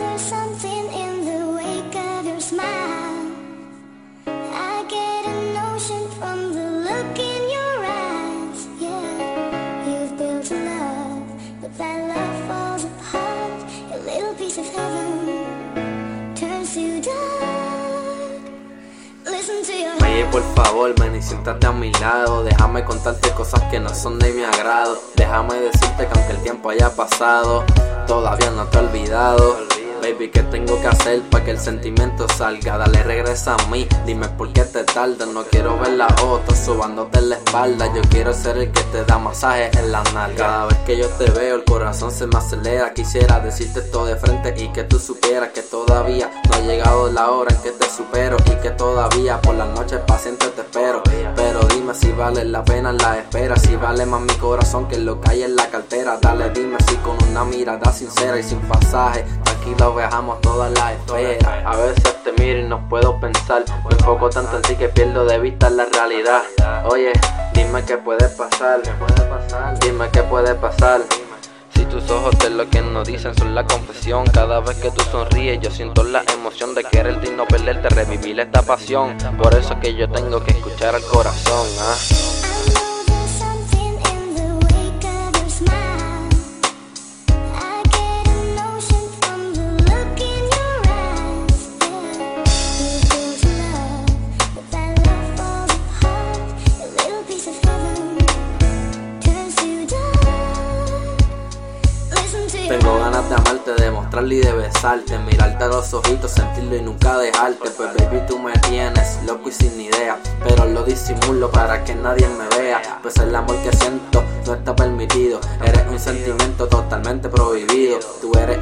something in the wake of your smile. I get a notion from the look in your eyes. Yeah, you've built a love, but that love falls apart. A little piece of heaven turns to dark. Listen to your Oye, por favor, ven y siéntate a mi lado. Déjame contarte cosas que no son de mi agrado. Déjame decirte que aunque el tiempo haya pasado, todavía no te he olvidado. Baby, ¿qué tengo que hacer para que el sentimiento salga? Dale, regresa a mí, dime por qué te tardas. No quiero ver la otra subándote la espalda. Yo quiero ser el que te da masajes en la nalga. Cada vez que yo te veo, el corazón se me acelera. Quisiera decirte todo de frente y que tú supieras que todavía no ha llegado la hora en que te supero. Y que todavía por las noches paciente te espero. Pero dime si vale la pena la espera. Si vale más mi corazón que lo que hay en la cartera. Dale, dime si con una mirada sincera y sin pasaje. Tranquilo, viajamos todas las esferas. A veces te miro y no puedo pensar. Me enfoco tanto en ti que pierdo de vista la realidad. Oye, dime qué puede pasar. Dime qué puede pasar. Si tus ojos de lo que nos dicen son la confesión Cada vez que tú sonríes yo siento la emoción de quererte y no perderte, revivir esta pasión Por eso que yo tengo que escuchar al corazón, ah Tengo ganas de amarte, de mostrarle y de besarte Mirarte a los ojitos, sentirlo y nunca dejarte. Pues baby tú me tienes loco y sin idea Pero lo disimulo para que nadie me vea. Pues el amor que siento no está permitido Eres un sentimiento totalmente prohibido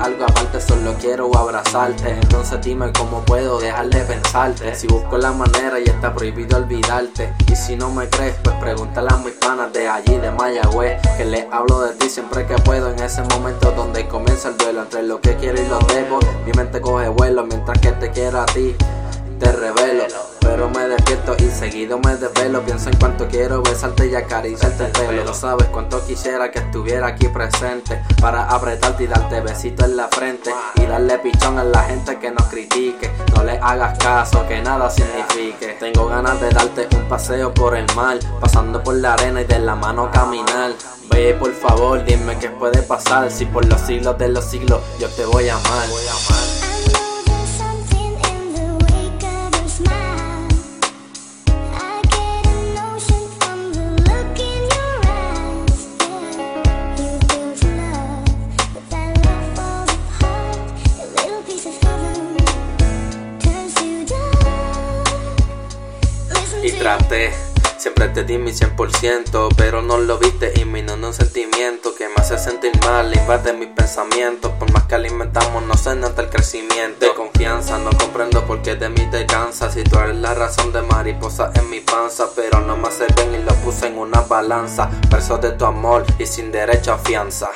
algo aparte, solo quiero abrazarte. Entonces dime cómo puedo dejar de pensarte. Si busco la manera y está prohibido olvidarte. Y si no me crees, pues pregúntale a mis panas de allí, de Mayagüez Que les hablo de ti siempre que puedo. En ese momento donde comienza el duelo Entre lo que quiero y lo debo. Mi mente coge vuelo mientras que te quiero a ti te revelo, pero me despierto y seguido me desvelo. Pienso en cuánto quiero besarte y acariciarte el pelo. Sabes cuánto quisiera que estuviera aquí presente para apretarte y darte besito en la frente y darle pichón a la gente que nos critique. No le hagas caso, que nada signifique. Tengo ganas de darte un paseo por el mar, pasando por la arena y de la mano caminar. Ve por favor, dime qué puede pasar si por los siglos de los siglos yo te voy a amar. Y traté. Siempre te di mi 100%, pero no lo viste y me inunda un sentimiento que me hace sentir mal, invade mis pensamientos. Por más que alimentamos, no se nota el crecimiento. De confianza, no comprendo por qué de mí te cansas. Si tú eres la razón de mariposa en mi panza, pero no me hace bien y lo puse en una balanza. Versos de tu amor y sin derecho a fianza.